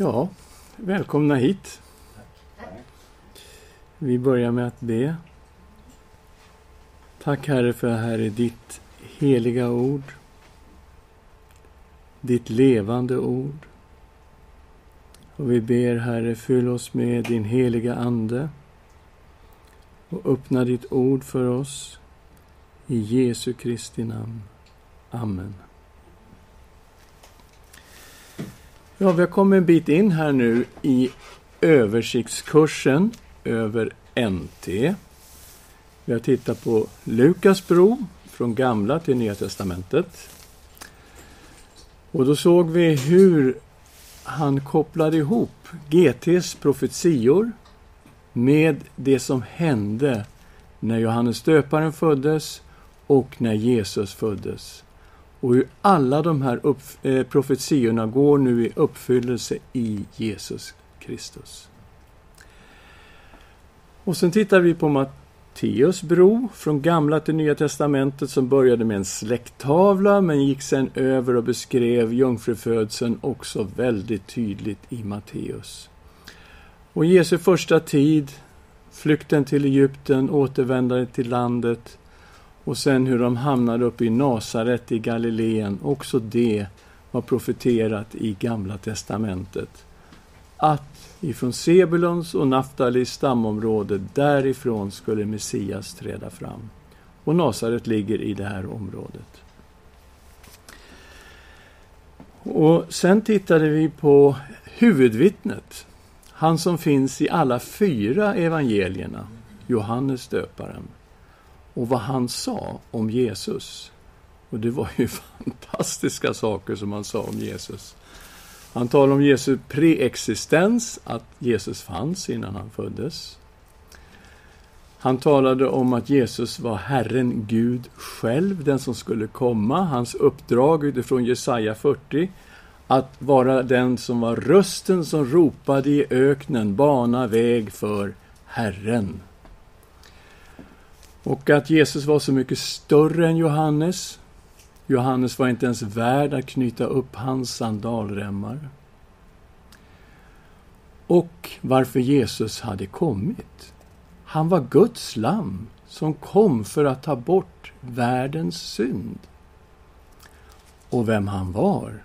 Ja, välkomna hit. Vi börjar med att be. Tack Herre för här är ditt heliga ord. Ditt levande ord. Och vi ber Herre, fyll oss med din heliga Ande och öppna ditt ord för oss. I Jesu Kristi namn. Amen. Ja, vi har kommit en bit in här nu i översiktskursen över NT. Vi har tittat på Lukas bro från Gamla till Nya Testamentet. Och då såg vi hur han kopplade ihop GTs profetior med det som hände när Johannes döparen föddes och när Jesus föddes. Och hur alla de här upp, eh, profetiorna går nu i uppfyllelse i Jesus Kristus. Och sen tittar vi på Matteus bro från Gamla till Nya Testamentet som började med en släkttavla men gick sen över och beskrev jungfrufödseln också väldigt tydligt i Matteus. Och Jesu första tid, flykten till Egypten, återvändandet till landet och sen hur de hamnade uppe i Nasaret i Galileen, också det var profeterat i Gamla Testamentet. Att ifrån Sebulons och Naftalis stamområde, därifrån skulle Messias träda fram. Och Nasaret ligger i det här området. Och sen tittade vi på huvudvittnet. Han som finns i alla fyra evangelierna, Johannes döparen och vad han sa om Jesus. Och det var ju fantastiska saker som han sa om Jesus. Han talade om Jesu preexistens, att Jesus fanns innan han föddes. Han talade om att Jesus var Herren Gud själv, den som skulle komma. Hans uppdrag utifrån Jesaja 40, att vara den som var rösten som ropade i öknen, bana väg för Herren. Och att Jesus var så mycket större än Johannes. Johannes var inte ens värd att knyta upp hans sandalremmar. Och varför Jesus hade kommit. Han var Guds lamm som kom för att ta bort världens synd. Och vem han var.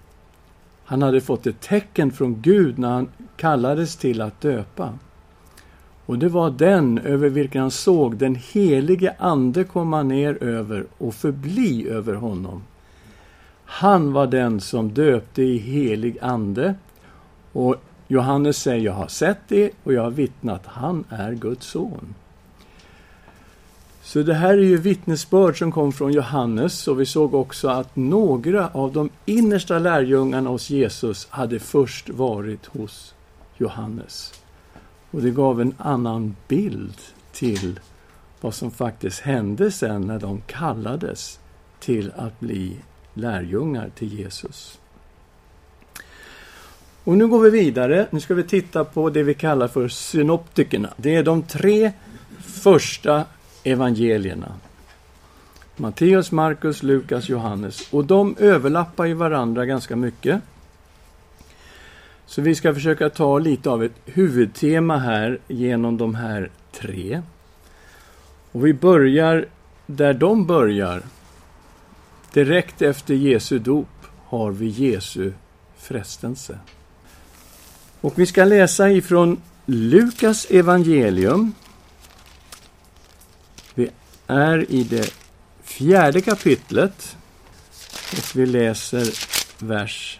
Han hade fått ett tecken från Gud när han kallades till att döpa. Och det var den över vilken han såg den helige Ande komma ner över och förbli över honom. Han var den som döpte i helig ande. Och Johannes säger, jag har sett det och jag har vittnat, han är Guds son. Så det här är ju vittnesbörd som kom från Johannes och vi såg också att några av de innersta lärjungarna hos Jesus hade först varit hos Johannes. Och det gav en annan bild till vad som faktiskt hände sen när de kallades till att bli lärjungar till Jesus. Och nu går vi vidare. Nu ska vi titta på det vi kallar för synoptikerna. Det är de tre första evangelierna. Matteus, Markus, Lukas, Johannes. Och de överlappar ju varandra ganska mycket. Så vi ska försöka ta lite av ett huvudtema här genom de här tre. Och vi börjar där de börjar. Direkt efter Jesu dop har vi Jesu frestelse. Och vi ska läsa ifrån Lukas evangelium. Vi är i det fjärde kapitlet och vi läser vers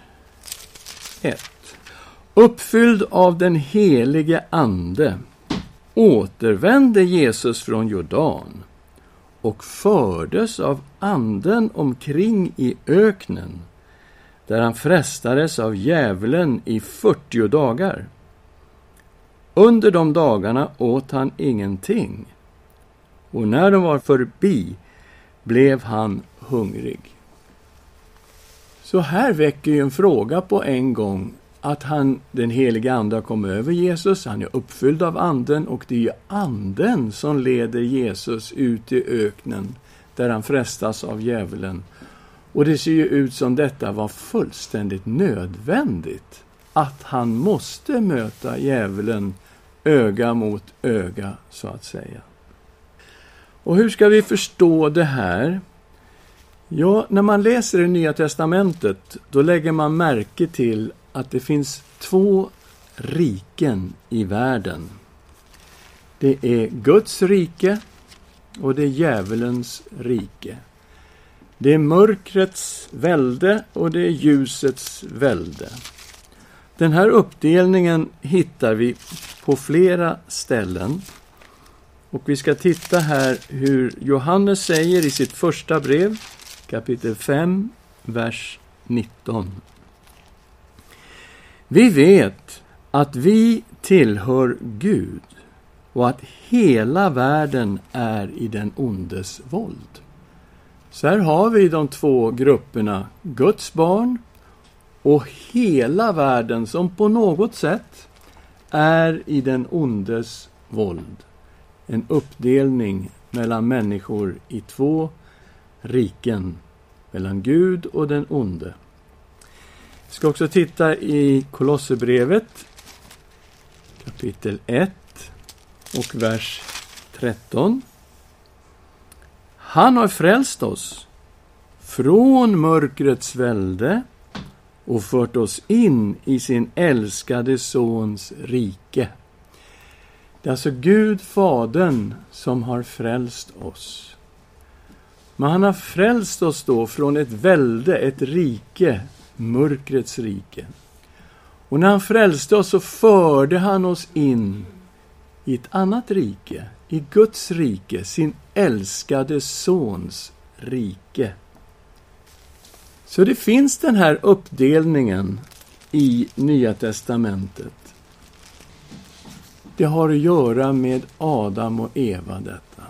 1. Uppfylld av den helige Ande återvände Jesus från Jordan och fördes av Anden omkring i öknen där han frestades av djävulen i fyrtio dagar. Under de dagarna åt han ingenting och när de var förbi blev han hungrig. Så här väcker ju en fråga på en gång att han, den heliga Ande har kommit över Jesus, han är uppfylld av Anden och det är ju Anden som leder Jesus ut i öknen där han frestas av djävulen. Och det ser ju ut som detta var fullständigt nödvändigt att han måste möta djävulen öga mot öga, så att säga. Och hur ska vi förstå det här? Ja, när man läser det Nya Testamentet, då lägger man märke till att det finns två riken i världen. Det är Guds rike och det är djävulens rike. Det är mörkrets välde och det är ljusets välde. Den här uppdelningen hittar vi på flera ställen. Och vi ska titta här hur Johannes säger i sitt första brev, kapitel 5, vers 19. Vi vet att vi tillhör Gud och att hela världen är i den ondes våld. Så här har vi de två grupperna, Guds barn och hela världen som på något sätt är i den ondes våld. En uppdelning mellan människor i två riken, mellan Gud och den onde. Vi ska också titta i Kolosserbrevet kapitel 1 och vers 13. Han har frälst oss från mörkrets välde och fört oss in i sin älskade Sons rike. Det är alltså Gud, Fadern, som har frälst oss. Men han har frälst oss då från ett välde, ett rike, mörkrets rike. Och när han frälste oss så förde han oss in i ett annat rike, i Guds rike, sin älskade Sons rike. Så det finns den här uppdelningen i Nya testamentet. Det har att göra med Adam och Eva, detta.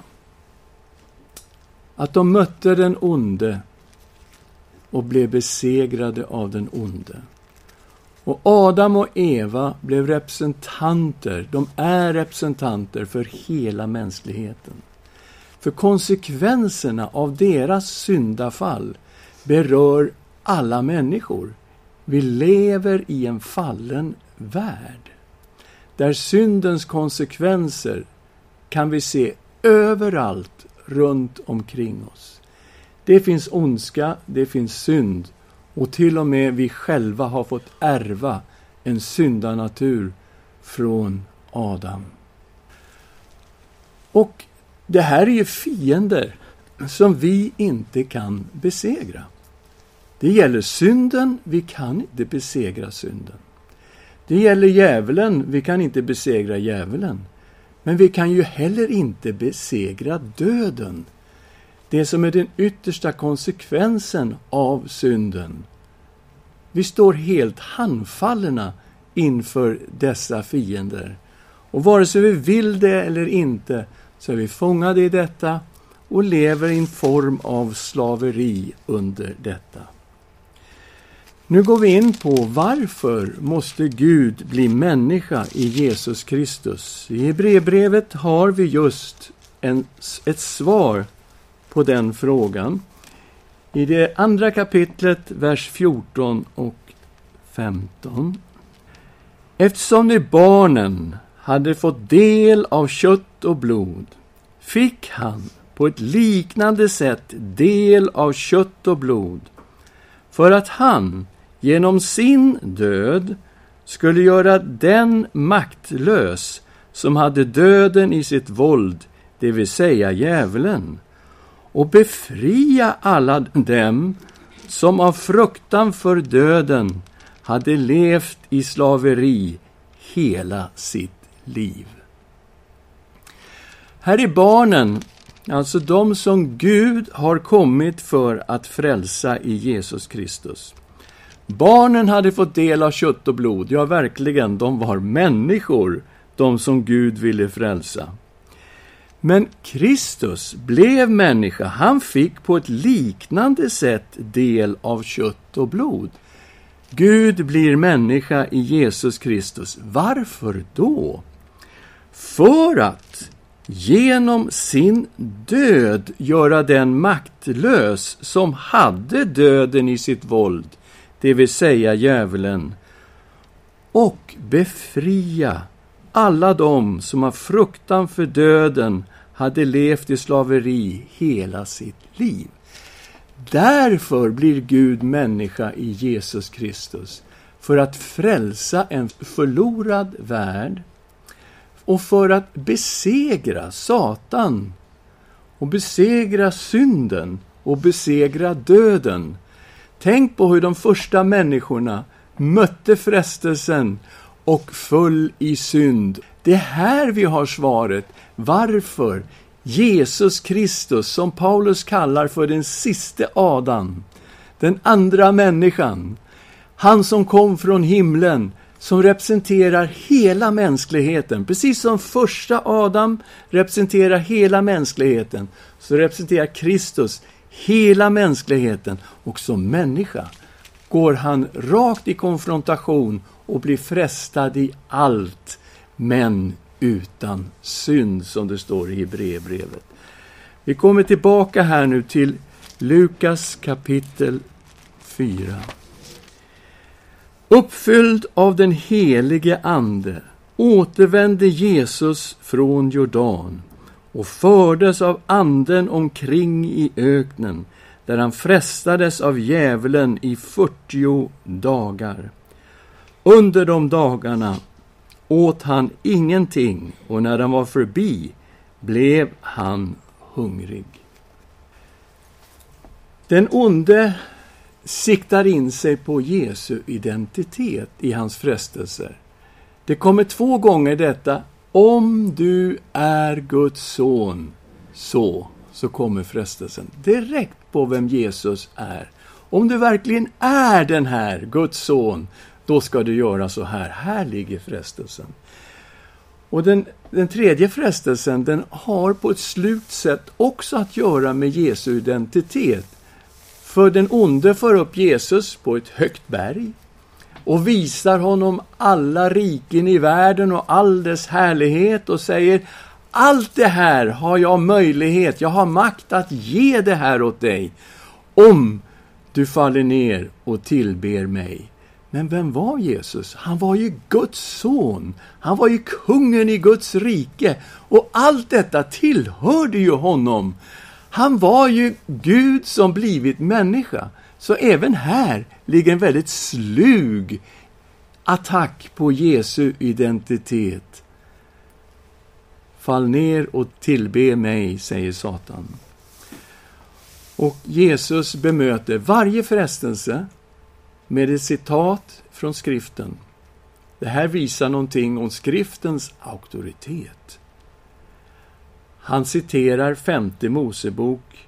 Att de mötte den onde och blev besegrade av den onde. Och Adam och Eva blev representanter, de är representanter för hela mänskligheten. För konsekvenserna av deras syndafall berör alla människor. Vi lever i en fallen värld. Där syndens konsekvenser kan vi se överallt runt omkring oss. Det finns ondska, det finns synd och till och med vi själva har fått ärva en syndanatur från Adam. Och det här är ju fiender som vi inte kan besegra. Det gäller synden, vi kan inte besegra synden. Det gäller djävulen, vi kan inte besegra djävulen. Men vi kan ju heller inte besegra döden. Det som är den yttersta konsekvensen av synden. Vi står helt handfallna inför dessa fiender. Och vare sig vi vill det eller inte så är vi fångade i detta och lever i en form av slaveri under detta. Nu går vi in på varför måste Gud bli människa i Jesus Kristus. I Hebreerbrevet har vi just en, ett svar på den frågan. I det andra kapitlet, vers 14 och 15. Eftersom ni barnen hade fått del av kött och blod fick han på ett liknande sätt del av kött och blod för att han genom sin död skulle göra den maktlös som hade döden i sitt våld, det vill säga djävulen, och befria alla dem som av fruktan för döden hade levt i slaveri hela sitt liv. Här är barnen, alltså de som Gud har kommit för att frälsa i Jesus Kristus. Barnen hade fått del av kött och blod, ja verkligen, de var människor, de som Gud ville frälsa. Men Kristus blev människa, han fick på ett liknande sätt del av kött och blod. Gud blir människa i Jesus Kristus. Varför då? För att genom sin död göra den maktlös som hade döden i sitt våld, det vill säga djävulen, och befria alla de som av fruktan för döden hade levt i slaveri hela sitt liv. Därför blir Gud människa i Jesus Kristus, för att frälsa en förlorad värld och för att besegra Satan och besegra synden och besegra döden. Tänk på hur de första människorna mötte frestelsen och föll i synd. Det är här vi har svaret varför Jesus Kristus, som Paulus kallar för den siste Adam, den andra människan, han som kom från himlen, som representerar hela mänskligheten. Precis som första Adam representerar hela mänskligheten, så representerar Kristus hela mänskligheten. Och som människa går han rakt i konfrontation och bli frestad i allt, men utan synd, som det står i Hebreerbrevet. Vi kommer tillbaka här nu till Lukas kapitel 4. Uppfylld av den helige Ande återvände Jesus från Jordan och fördes av Anden omkring i öknen, där han frestades av djävulen i fyrtio dagar. Under de dagarna åt han ingenting och när han var förbi blev han hungrig. Den onde siktar in sig på Jesu identitet i hans frestelser. Det kommer två gånger detta om du är Guds son, så, så kommer frestelsen direkt på vem Jesus är. Om du verkligen är den här Guds son, då ska du göra så här. Här ligger frestelsen. Och den, den tredje frestelsen, den har på ett slukt sätt också att göra med Jesu identitet. För den onde för upp Jesus på ett högt berg och visar honom alla riken i världen och all dess härlighet och säger allt det här har jag möjlighet, jag har makt att ge det här åt dig om du faller ner och tillber mig. Men vem var Jesus? Han var ju Guds son. Han var ju kungen i Guds rike. Och allt detta tillhörde ju honom. Han var ju Gud som blivit människa. Så även här ligger en väldigt slug attack på Jesu identitet. Fall ner och tillbe mig, säger Satan. Och Jesus bemöter varje frestelse med ett citat från skriften. Det här visar någonting om skriftens auktoritet. Han citerar femte Mosebok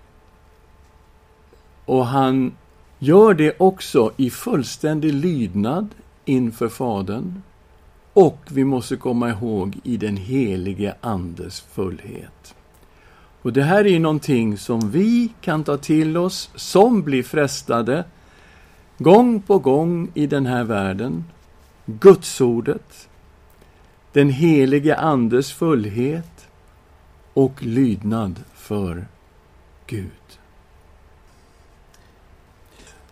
och han gör det också i fullständig lydnad inför Fadern och vi måste komma ihåg i den helige Andes fullhet. Och Det här är någonting som vi kan ta till oss som blir frestade gång på gång i den här världen. Gudsordet, den helige Andes fullhet och lydnad för Gud.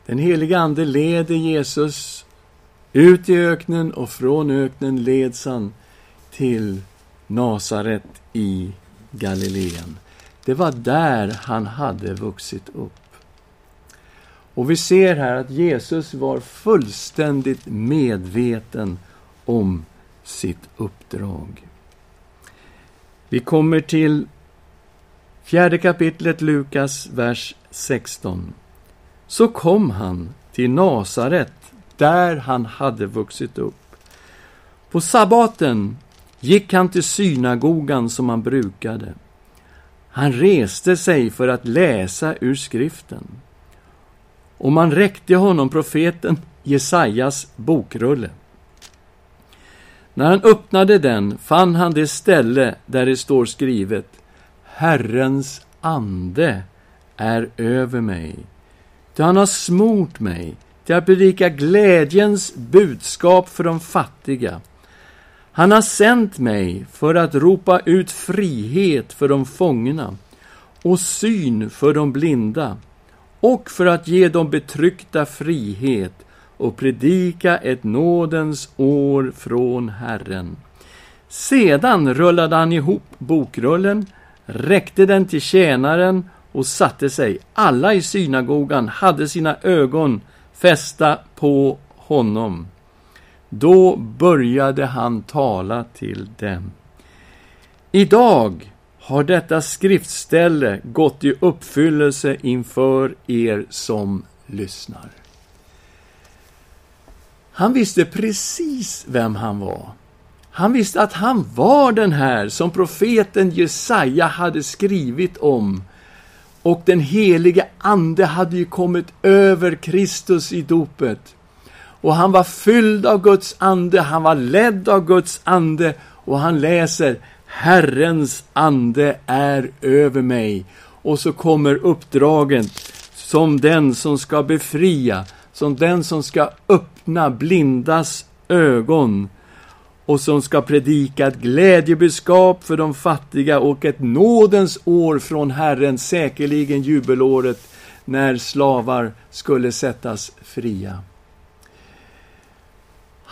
Den helige Ande leder Jesus ut i öknen och från öknen leds han till Nasaret i Galileen. Det var där han hade vuxit upp. Och vi ser här att Jesus var fullständigt medveten om sitt uppdrag. Vi kommer till fjärde kapitlet Lukas, vers 16. Så kom han till Nasaret, där han hade vuxit upp. På sabbaten gick han till synagogan som han brukade. Han reste sig för att läsa ur skriften och man räckte honom profeten Jesajas bokrulle. När han öppnade den fann han det ställe där det står skrivet Herrens ande är över mig. Ty han har smort mig till att predika glädjens budskap för de fattiga. Han har sänt mig för att ropa ut frihet för de fångna och syn för de blinda och för att ge de betryckta frihet och predika ett nådens år från Herren. Sedan rullade han ihop bokrullen, räckte den till tjänaren och satte sig. Alla i synagogan hade sina ögon fästa på honom. Då började han tala till dem. Idag har detta skriftställe gått i uppfyllelse inför er som lyssnar. Han visste precis vem han var. Han visste att han var den här som profeten Jesaja hade skrivit om. Och den helige Ande hade ju kommit över Kristus i dopet. Och han var fylld av Guds ande, han var ledd av Guds ande och han läser Herrens ande är över mig. Och så kommer uppdraget som den som ska befria, som den som ska öppna blindas ögon och som ska predika ett glädjebudskap för de fattiga och ett nådens år från Herren, säkerligen jubelåret när slavar skulle sättas fria.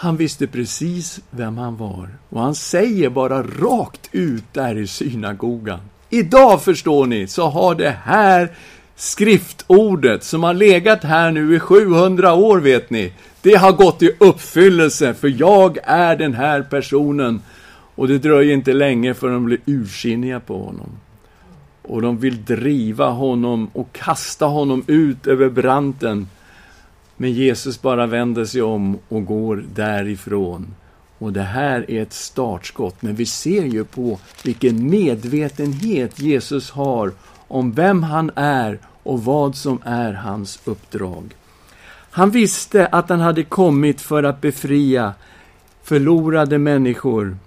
Han visste precis vem han var och han säger bara rakt ut där i synagogan. Idag, förstår ni, så har det här skriftordet som har legat här nu i 700 år, vet ni, det har gått i uppfyllelse, för jag är den här personen. Och det dröjer inte länge förrän de blir ursinniga på honom. Och de vill driva honom och kasta honom ut över branten. Men Jesus bara vänder sig om och går därifrån. Och det här är ett startskott, men vi ser ju på vilken medvetenhet Jesus har om vem han är och vad som är hans uppdrag. Han visste att han hade kommit för att befria förlorade människor.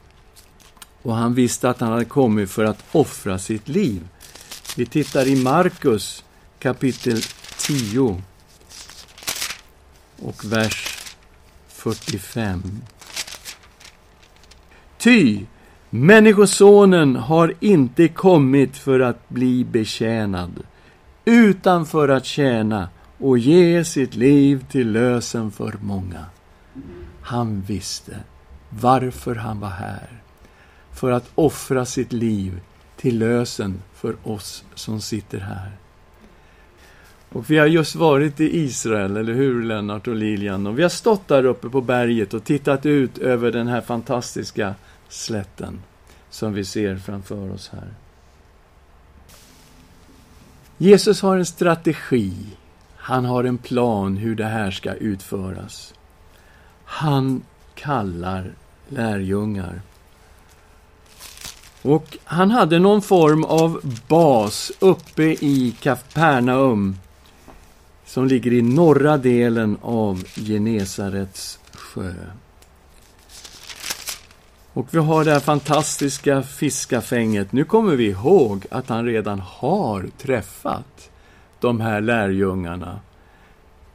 Och han visste att han hade kommit för att offra sitt liv. Vi tittar i Markus kapitel 10 och vers 45. Ty Människosonen har inte kommit för att bli betjänad, utan för att tjäna och ge sitt liv till lösen för många. Han visste varför han var här. För att offra sitt liv till lösen för oss som sitter här. Och vi har just varit i Israel, eller hur Lennart och Lilian? Och vi har stått där uppe på berget och tittat ut över den här fantastiska slätten som vi ser framför oss här. Jesus har en strategi han har en plan hur det här ska utföras. Han kallar lärjungar. Och han hade någon form av bas uppe i Kapernaum som ligger i norra delen av Genesarets sjö. Och vi har det här fantastiska fiskafänget. Nu kommer vi ihåg att han redan har träffat de här lärjungarna.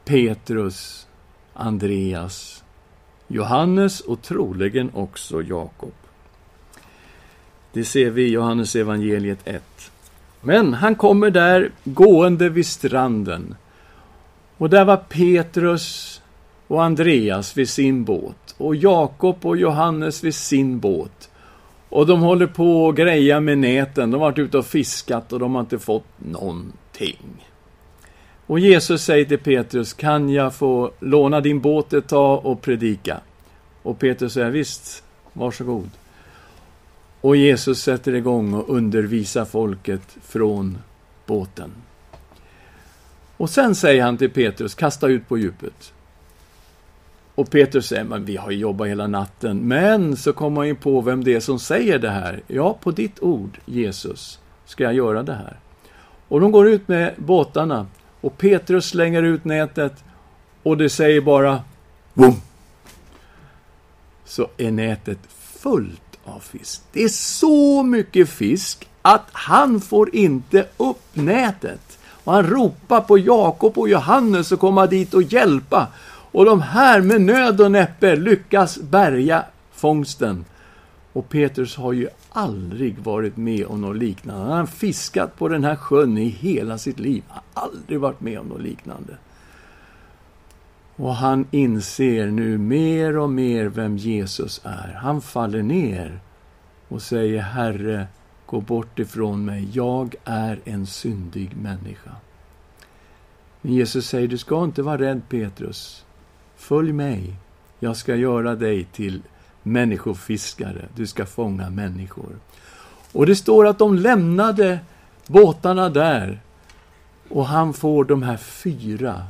Petrus, Andreas, Johannes och troligen också Jakob. Det ser vi i Johannes evangeliet 1. Men han kommer där gående vid stranden. Och där var Petrus och Andreas vid sin båt och Jakob och Johannes vid sin båt. Och de håller på och greja med näten. De har varit ute och fiskat och de har inte fått någonting. Och Jesus säger till Petrus, kan jag få låna din båt ett tag och predika? Och Petrus säger, visst, varsågod. Och Jesus sätter igång och undervisar folket från båten. Och sen säger han till Petrus, kasta ut på djupet. Och Petrus säger, men vi har jobbat hela natten. Men så kommer han ju på vem det är som säger det här. Ja, på ditt ord, Jesus, ska jag göra det här. Och de går ut med båtarna och Petrus slänger ut nätet och det säger bara Boom! Så är nätet fullt av fisk. Det är så mycket fisk att han får inte upp nätet. Och han ropar på Jakob och Johannes att komma dit och hjälpa. Och de här med nöd och näppe lyckas bärga fångsten. Och Petrus har ju aldrig varit med om något liknande. Han har fiskat på den här sjön i hela sitt liv. Han har aldrig varit med om något liknande. Och han inser nu mer och mer vem Jesus är. Han faller ner och säger Herre, gå bort ifrån mig. Jag är en syndig människa. Men Jesus säger, du ska inte vara rädd Petrus. Följ mig. Jag ska göra dig till människofiskare. Du ska fånga människor. Och det står att de lämnade båtarna där och han får de här fyra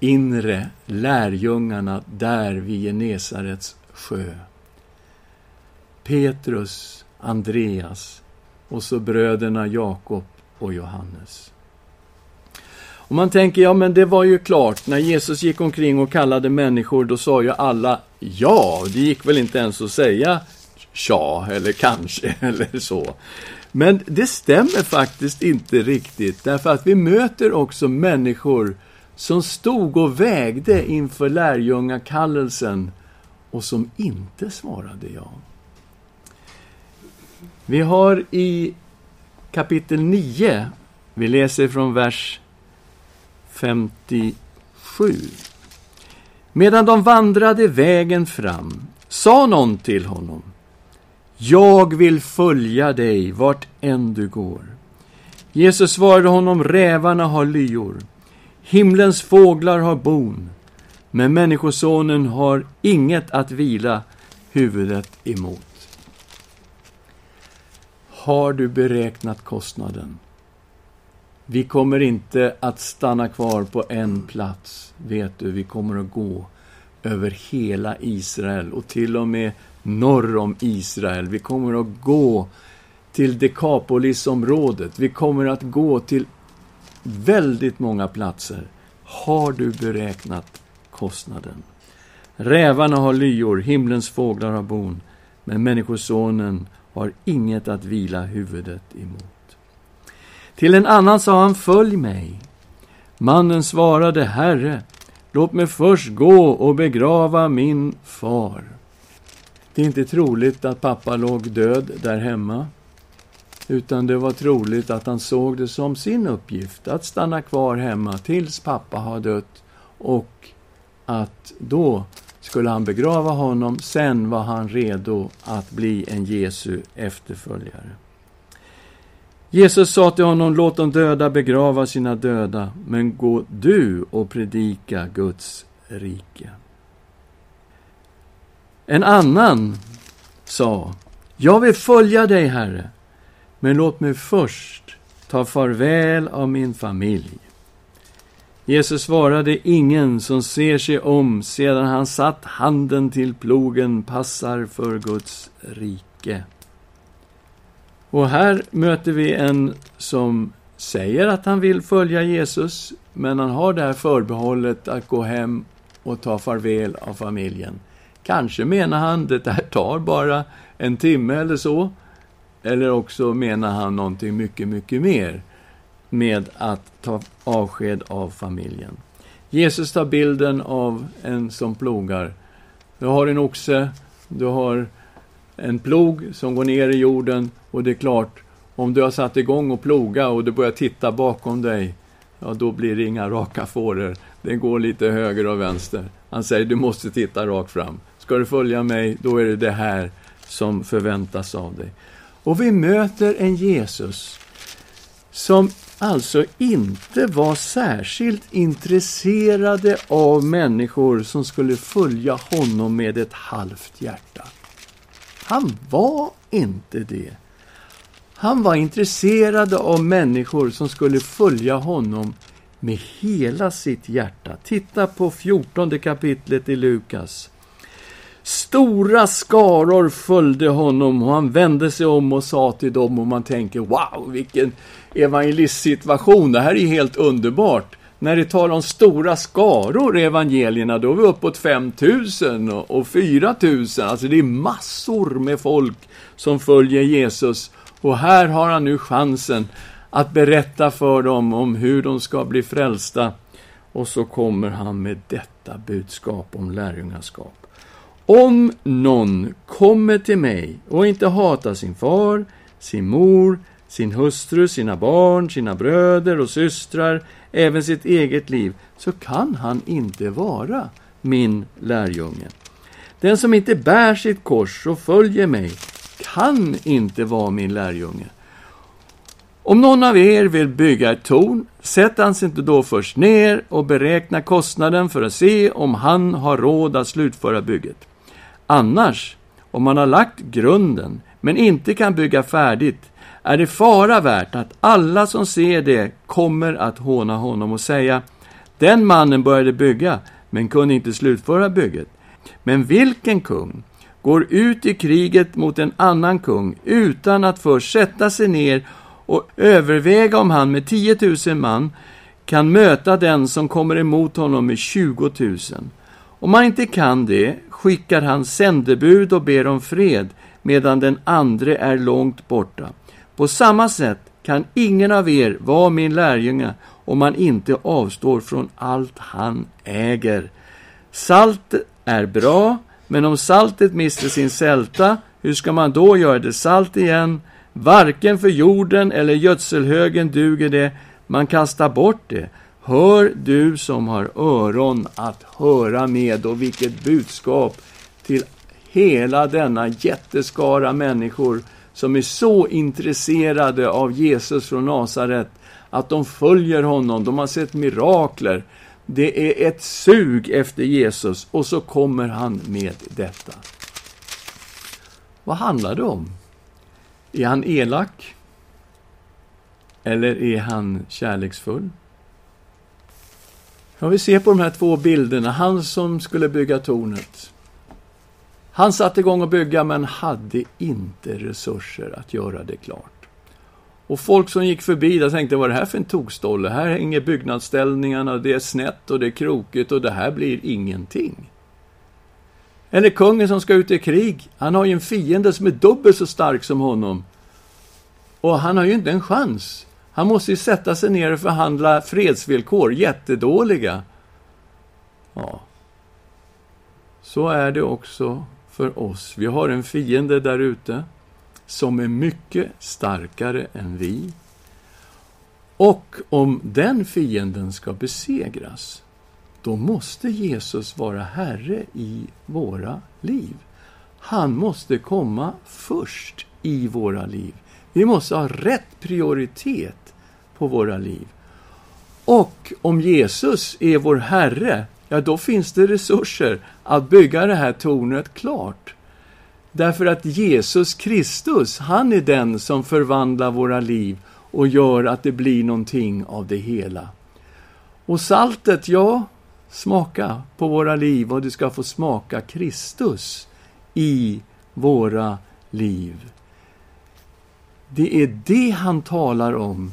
inre lärjungarna där vid Genesarets sjö. Petrus, Andreas och så bröderna Jakob och Johannes. Och man tänker, ja men det var ju klart, när Jesus gick omkring och kallade människor, då sa ju alla ja. Det gick väl inte ens att säga tja, eller kanske, eller så. Men det stämmer faktiskt inte riktigt, därför att vi möter också människor som stod och vägde inför lärjungakallelsen och som inte svarade ja. Vi har i kapitel 9, vi läser från vers 57. Medan de vandrade vägen fram sa någon till honom Jag vill följa dig vart än du går. Jesus svarade honom Rävarna har lyor, himlens fåglar har bon, men Människosonen har inget att vila huvudet emot. Har du beräknat kostnaden? Vi kommer inte att stanna kvar på en plats, vet du. Vi kommer att gå över hela Israel och till och med norr om Israel. Vi kommer att gå till Dekapolisområdet. Vi kommer att gå till väldigt många platser. Har du beräknat kostnaden? Rävarna har lyor, himlens fåglar har bon, men Människosonen har inget att vila huvudet emot. Till en annan sa han, följ mig. Mannen svarade, Herre, låt mig först gå och begrava min far. Det är inte troligt att pappa låg död där hemma, utan det var troligt att han såg det som sin uppgift att stanna kvar hemma tills pappa har dött och att då skulle han begrava honom, sen var han redo att bli en Jesu efterföljare. Jesus sa till honom, låt de döda begrava sina döda, men gå du och predika Guds rike. En annan sa, jag vill följa dig, Herre, men låt mig först ta farväl av min familj. Jesus svarade, ingen som ser sig om sedan han satt handen till plogen passar för Guds rike. Och här möter vi en som säger att han vill följa Jesus, men han har det här förbehållet att gå hem och ta farväl av familjen. Kanske menar han det här tar bara en timme eller så, eller också menar han någonting mycket, mycket mer med att ta avsked av familjen. Jesus tar bilden av en som plogar. Du har en oxe, du har en plog som går ner i jorden och det är klart, om du har satt igång och ploga och du börjar titta bakom dig, ja, då blir det inga raka fåror. Det går lite höger och vänster. Han säger, du måste titta rakt fram. Ska du följa mig, då är det det här som förväntas av dig. Och vi möter en Jesus som alltså inte var särskilt intresserade av människor som skulle följa honom med ett halvt hjärta. Han var inte det. Han var intresserad av människor som skulle följa honom med hela sitt hjärta. Titta på 14 kapitlet i Lukas. Stora skaror följde honom och han vände sig om och sa till dem och man tänker wow, vilken evangelistsituation. Det här är helt underbart. När det talar om stora skaror i evangelierna, då är vi uppåt 5000 och 4000. Alltså det är massor med folk som följer Jesus. Och här har han nu chansen att berätta för dem om hur de ska bli frälsta. Och så kommer han med detta budskap om lärjungaskap. Om någon kommer till mig och inte hatar sin far, sin mor, sin hustru, sina barn, sina bröder och systrar, även sitt eget liv, så kan han inte vara min lärjunge. Den som inte bär sitt kors och följer mig kan inte vara min lärjunge. Om någon av er vill bygga ett torn, sätter han sig inte då först ner och beräknar kostnaden för att se om han har råd att slutföra bygget. Annars, om man har lagt grunden men inte kan bygga färdigt, är det fara värt att alla som ser det kommer att håna honom och säga Den mannen började bygga, men kunde inte slutföra bygget. Men vilken kung går ut i kriget mot en annan kung utan att först sätta sig ner och överväga om han med 10 000 man kan möta den som kommer emot honom med 20 000. Om han inte kan det skickar han sändebud och ber om fred, medan den andre är långt borta. På samma sätt kan ingen av er vara min lärjunge om man inte avstår från allt han äger. Salt är bra, men om saltet mister sin sälta, hur ska man då göra det salt igen? Varken för jorden eller gödselhögen duger det, man kastar bort det. Hör du som har öron att höra med, och vilket budskap till hela denna jätteskara människor som är så intresserade av Jesus från Nasaret att de följer honom, de har sett mirakler. Det är ett sug efter Jesus och så kommer han med detta. Vad handlar det om? Är han elak? Eller är han kärleksfull? Om vi ser på de här två bilderna. Han som skulle bygga tornet. Han satte igång att bygga, men hade inte resurser att göra det klart. Och folk som gick förbi där tänkte, vad är det här för en tokstolle? Här hänger byggnadsställningarna, det är snett och det är krokigt och det här blir ingenting. Eller kungen som ska ut i krig. Han har ju en fiende som är dubbelt så stark som honom. Och han har ju inte en chans. Han måste ju sätta sig ner och förhandla fredsvillkor, jättedåliga. Ja. Så är det också för oss. Vi har en fiende där ute som är mycket starkare än vi. Och om den fienden ska besegras, då måste Jesus vara Herre i våra liv. Han måste komma först i våra liv. Vi måste ha rätt prioritet på våra liv. Och om Jesus är vår Herre, ja, då finns det resurser att bygga det här tornet klart. Därför att Jesus Kristus, han är den som förvandlar våra liv och gör att det blir någonting av det hela. Och saltet, ja, smaka på våra liv och du ska få smaka Kristus i våra liv. Det är det han talar om.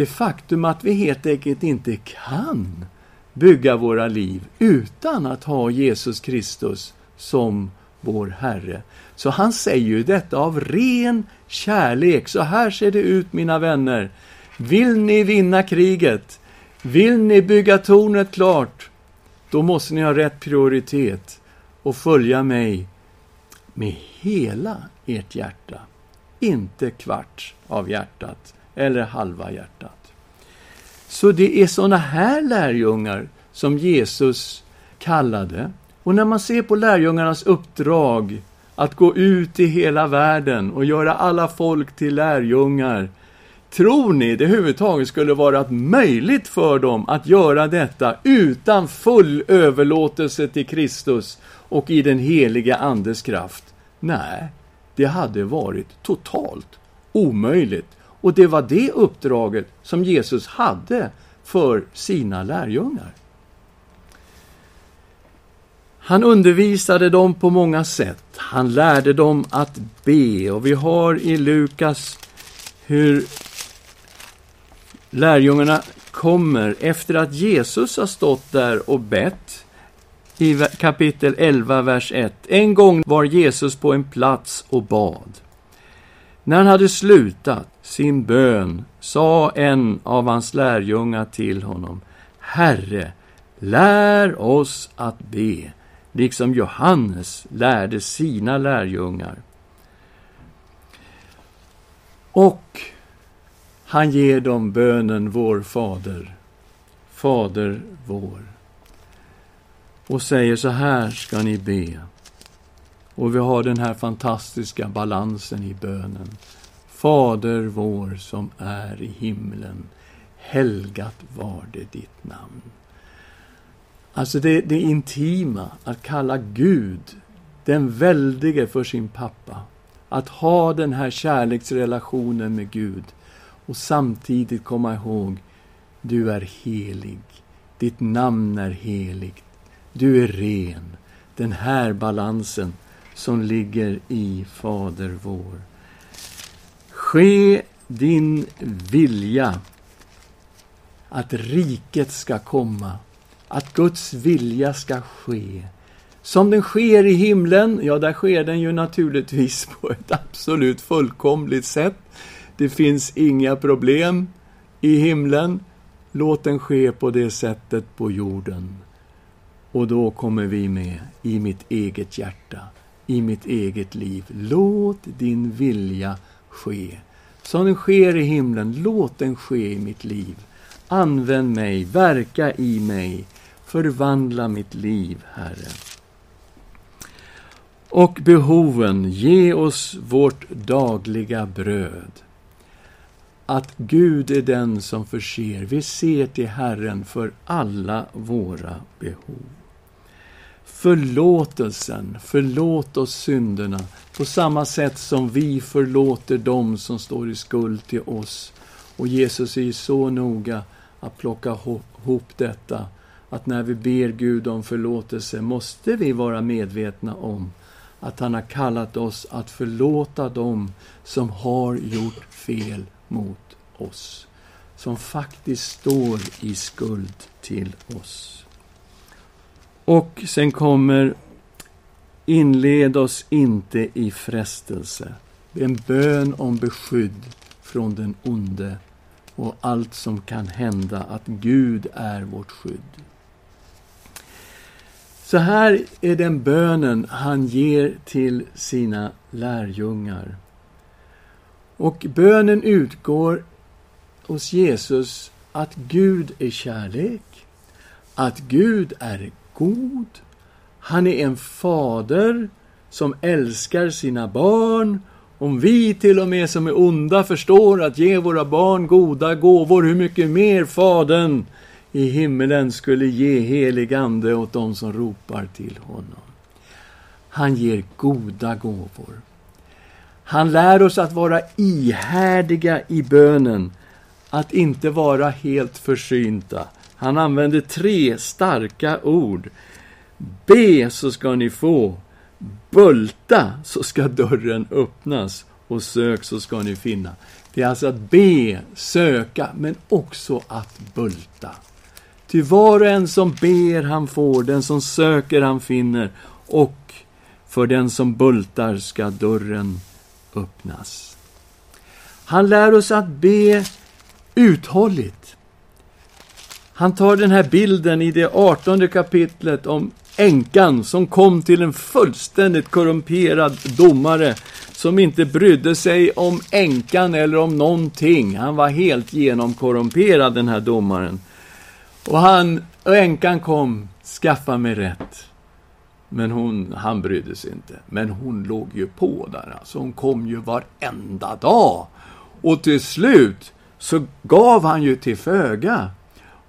Det faktum att vi helt enkelt inte kan bygga våra liv utan att ha Jesus Kristus som vår Herre. Så han säger ju detta av ren kärlek. Så här ser det ut, mina vänner. Vill ni vinna kriget? Vill ni bygga tornet klart? Då måste ni ha rätt prioritet och följa mig med hela ert hjärta. Inte kvart av hjärtat eller halva hjärtat. Så det är sådana här lärjungar som Jesus kallade. Och när man ser på lärjungarnas uppdrag att gå ut i hela världen och göra alla folk till lärjungar, Tror ni det överhuvudtaget skulle vara möjligt för dem att göra detta utan full överlåtelse till Kristus och i den heliga Andes kraft? Nej, det hade varit totalt omöjligt. Och det var det uppdraget som Jesus hade för sina lärjungar. Han undervisade dem på många sätt. Han lärde dem att be och vi har i Lukas hur lärjungarna kommer efter att Jesus har stått där och bett i kapitel 11, vers 1. En gång var Jesus på en plats och bad. När han hade slutat sin bön sa en av hans lärjungar till honom Herre, lär oss att be, liksom Johannes lärde sina lärjungar. Och Han ger dem bönen Vår Fader, Fader vår. Och säger så här ska ni be. Och vi har den här fantastiska balansen i bönen. Fader vår som är i himlen. Helgat var det ditt namn. Alltså det, det intima, att kalla Gud, den väldige, för sin pappa. Att ha den här kärleksrelationen med Gud och samtidigt komma ihåg, du är helig. Ditt namn är heligt. Du är ren. Den här balansen som ligger i Fader vår. Ske din vilja att riket ska komma, att Guds vilja ska ske. Som den sker i himlen, ja, där sker den ju naturligtvis på ett absolut fullkomligt sätt. Det finns inga problem i himlen. Låt den ske på det sättet på jorden. Och då kommer vi med i mitt eget hjärta, i mitt eget liv. Låt din vilja ske. Som den sker i himlen, låt den ske i mitt liv. Använd mig, verka i mig, förvandla mitt liv, Herre. Och behoven, ge oss vårt dagliga bröd. Att Gud är den som förser. Vi ser till Herren för alla våra behov. Förlåtelsen, förlåt oss synderna på samma sätt som vi förlåter dem som står i skuld till oss. Och Jesus är så noga att plocka ihop detta, att när vi ber Gud om förlåtelse måste vi vara medvetna om att han har kallat oss att förlåta dem som har gjort fel mot oss, som faktiskt står i skuld till oss. Och sen kommer Inled oss inte i frestelse. Det är En bön om beskydd från den onde och allt som kan hända, att Gud är vårt skydd. Så här är den bönen han ger till sina lärjungar. Och bönen utgår hos Jesus att Gud är kärlek, att Gud är god, han är en fader som älskar sina barn. Om vi till och med som är onda förstår att ge våra barn goda gåvor, hur mycket mer Fadern i himmelen skulle ge helig ande åt dem som ropar till honom. Han ger goda gåvor. Han lär oss att vara ihärdiga i bönen, att inte vara helt försynta. Han använder tre starka ord. Be så ska ni få. Bulta så ska dörren öppnas och sök så ska ni finna. Det är alltså att be, söka, men också att bulta. Ty var och en som ber han får, den som söker han finner och för den som bultar ska dörren öppnas. Han lär oss att be uthålligt. Han tar den här bilden i det artonde kapitlet om änkan som kom till en fullständigt korrumperad domare som inte brydde sig om änkan eller om någonting. Han var helt genomkorrumperad, den här domaren. Och han, och änkan kom, skaffa mig rätt. Men hon, han brydde sig inte. Men hon låg ju på där, alltså. Hon kom ju varenda dag. Och till slut så gav han ju till föga.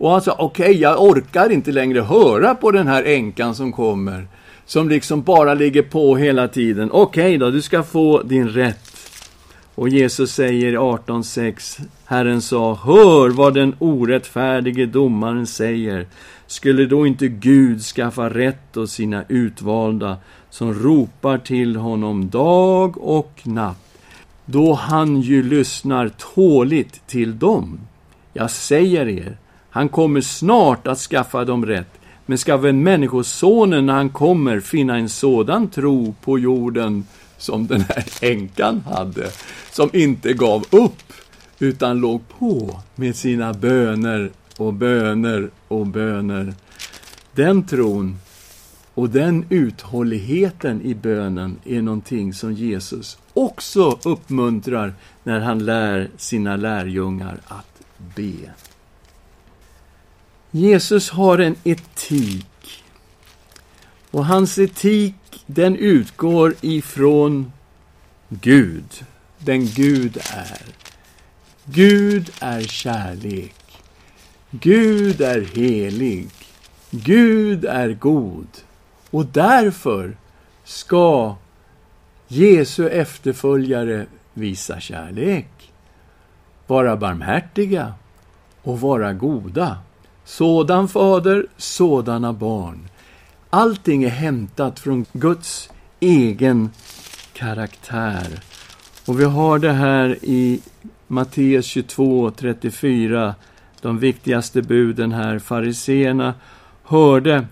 Och han sa, okej, okay, jag orkar inte längre höra på den här änkan som kommer. Som liksom bara ligger på hela tiden. Okej okay då, du ska få din rätt. Och Jesus säger i 18.6, Herren sa, hör vad den orättfärdige domaren säger. Skulle då inte Gud skaffa rätt åt sina utvalda som ropar till honom dag och natt, då han ju lyssnar tåligt till dem? Jag säger er, han kommer snart att skaffa dem rätt. Men ska väl Människosonen när han kommer finna en sådan tro på jorden som den här änkan hade, som inte gav upp, utan låg på med sina böner och böner och böner. Den tron, Och den uthålligheten i bönen är någonting som Jesus också uppmuntrar när han lär sina lärjungar att be. Jesus har en etik. Och hans etik, den utgår ifrån Gud, den Gud är. Gud är kärlek. Gud är helig. Gud är god. Och därför ska Jesu efterföljare visa kärlek, vara barmhärtiga och vara goda. Sådan fader, sådana barn. Allting är hämtat från Guds egen karaktär. Och vi har det här i Matteus 22, 34, de viktigaste buden här. Fariseerna hörde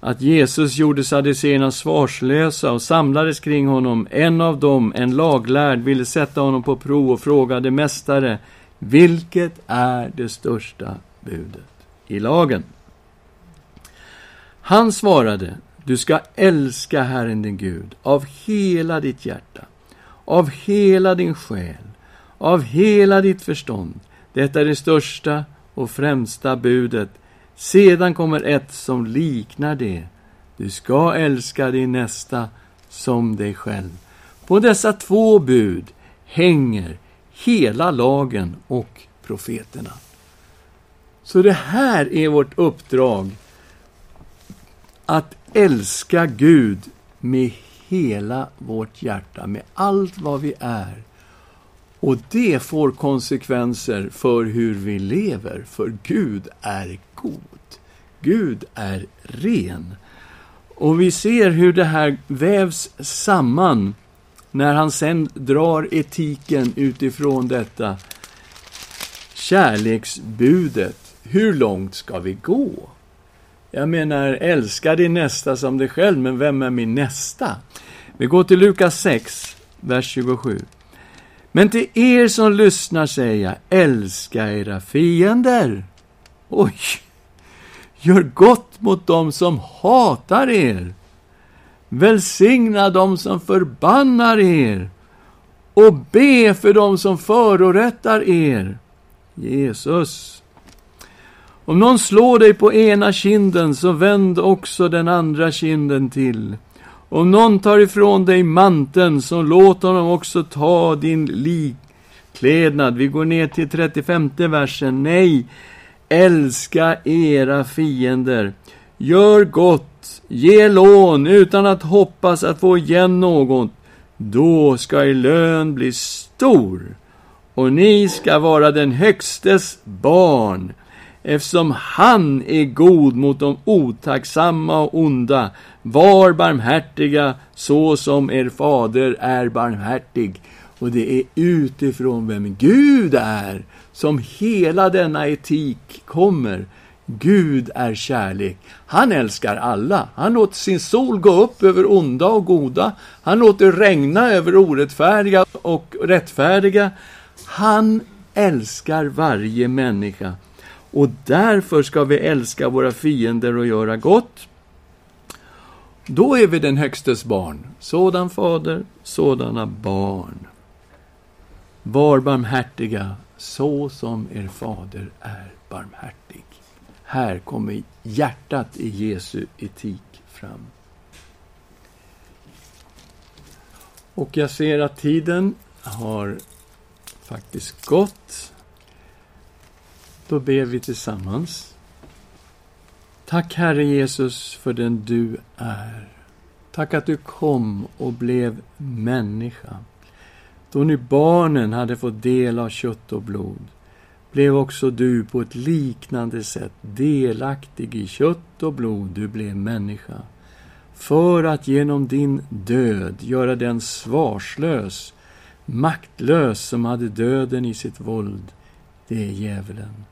att Jesus gjorde saduceerna svarslösa och samlades kring honom. En av dem, en laglärd, ville sätta honom på prov och frågade Mästare, vilket är det största budet i lagen? Han svarade, du ska älska Herren din Gud av hela ditt hjärta, av hela din själ, av hela ditt förstånd. Detta är det största och främsta budet. Sedan kommer ett som liknar det. Du ska älska din nästa som dig själv. På dessa två bud hänger hela lagen och profeterna. Så det här är vårt uppdrag. Att älska Gud med hela vårt hjärta, med allt vad vi är. Och det får konsekvenser för hur vi lever, för Gud är god. Gud är ren. Och vi ser hur det här vävs samman när han sen drar etiken utifrån detta kärleksbudet. Hur långt ska vi gå? Jag menar, älska din nästa som dig själv, men vem är min nästa? Vi går till Lukas 6, vers 27. Men till er som lyssnar säger jag, älska era fiender. Oj! Gör gott mot dem som hatar er. Välsigna dem som förbannar er. Och be för dem som förorättar er. Jesus. Om någon slår dig på ena kinden, så vänd också den andra kinden till. Om någon tar ifrån dig manteln, så låt honom också ta din likklädnad. Vi går ner till 35 versen. Nej, älska era fiender. Gör gott, ge lån utan att hoppas att få igen något. Då ska er lön bli stor och ni ska vara den Högstes barn eftersom han är god mot de otacksamma och onda. Var barmhärtiga så som er fader är barmhärtig. Och det är utifrån vem Gud är som hela denna etik kommer. Gud är kärlek. Han älskar alla. Han låter sin sol gå upp över onda och goda. Han låter regna över orättfärdiga och rättfärdiga. Han älskar varje människa. Och därför ska vi älska våra fiender och göra gott. Då är vi den Högstes barn. Sådan fader, sådana barn. Var barmhärtiga, så som er fader är barmhärtig. Här kommer hjärtat i Jesu etik fram. Och jag ser att tiden har faktiskt gått. Då ber vi tillsammans. Tack Herre Jesus för den du är. Tack att du kom och blev människa. Då nu barnen hade fått del av kött och blod blev också du på ett liknande sätt delaktig i kött och blod, du blev människa. För att genom din död göra den svarslös, maktlös som hade döden i sitt våld, det är djävulen.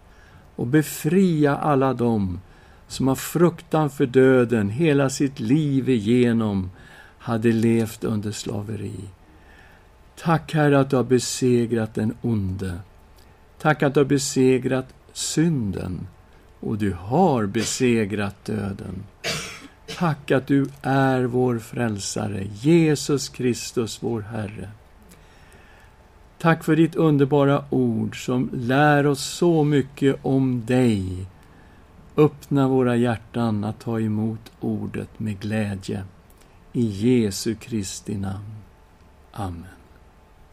Och befria alla dem som av fruktan för döden hela sitt liv igenom hade levt under slaveri. Tack, Herre, att du har besegrat den onde. Tack att du har besegrat synden och du har besegrat döden. Tack att du är vår frälsare, Jesus Kristus, vår Herre. Tack för ditt underbara ord som lär oss så mycket om dig. Öppna våra hjärtan att ta emot ordet med glädje. I Jesu Kristi namn. Amen.